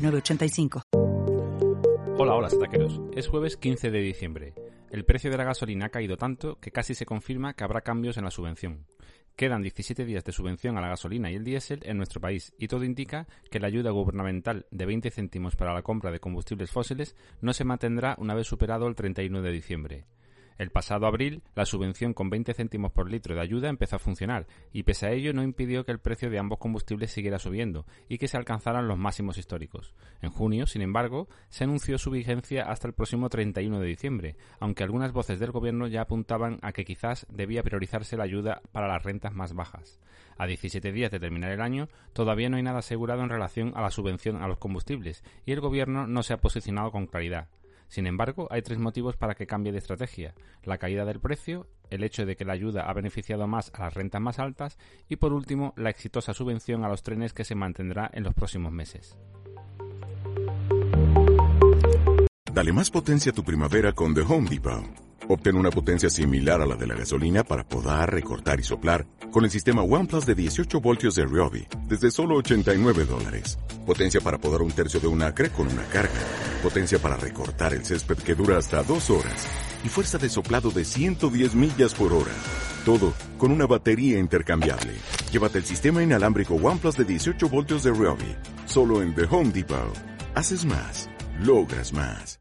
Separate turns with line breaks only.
906985.
Hola, hola, taqueros. Es jueves 15 de diciembre. El precio de la gasolina ha caído tanto que casi se confirma que habrá cambios en la subvención. Quedan 17 días de subvención a la gasolina y el diésel en nuestro país y todo indica que la ayuda gubernamental de 20 céntimos para la compra de combustibles fósiles no se mantendrá una vez superado el 31 de diciembre. El pasado abril, la subvención con 20 céntimos por litro de ayuda empezó a funcionar y pese a ello no impidió que el precio de ambos combustibles siguiera subiendo y que se alcanzaran los máximos históricos. En junio, sin embargo, se anunció su vigencia hasta el próximo 31 de diciembre, aunque algunas voces del gobierno ya apuntaban a que quizás debía priorizarse la ayuda para las rentas más bajas. A 17 días de terminar el año, todavía no hay nada asegurado en relación a la subvención a los combustibles y el gobierno no se ha posicionado con claridad. Sin embargo, hay tres motivos para que cambie de estrategia. La caída del precio, el hecho de que la ayuda ha beneficiado más a las rentas más altas y, por último, la exitosa subvención a los trenes que se mantendrá en los próximos meses.
Dale más potencia a tu primavera con The Home Depot. Obtén una potencia similar a la de la gasolina para podar, recortar y soplar con el sistema OnePlus de 18 voltios de Ryobi desde solo 89 dólares. Potencia para podar un tercio de un acre con una carga. Potencia para recortar el césped que dura hasta dos horas. Y fuerza de soplado de 110 millas por hora. Todo con una batería intercambiable. Llévate el sistema inalámbrico OnePlus de 18 voltios de Ryobi. Solo en The Home Depot. Haces más. Logras más.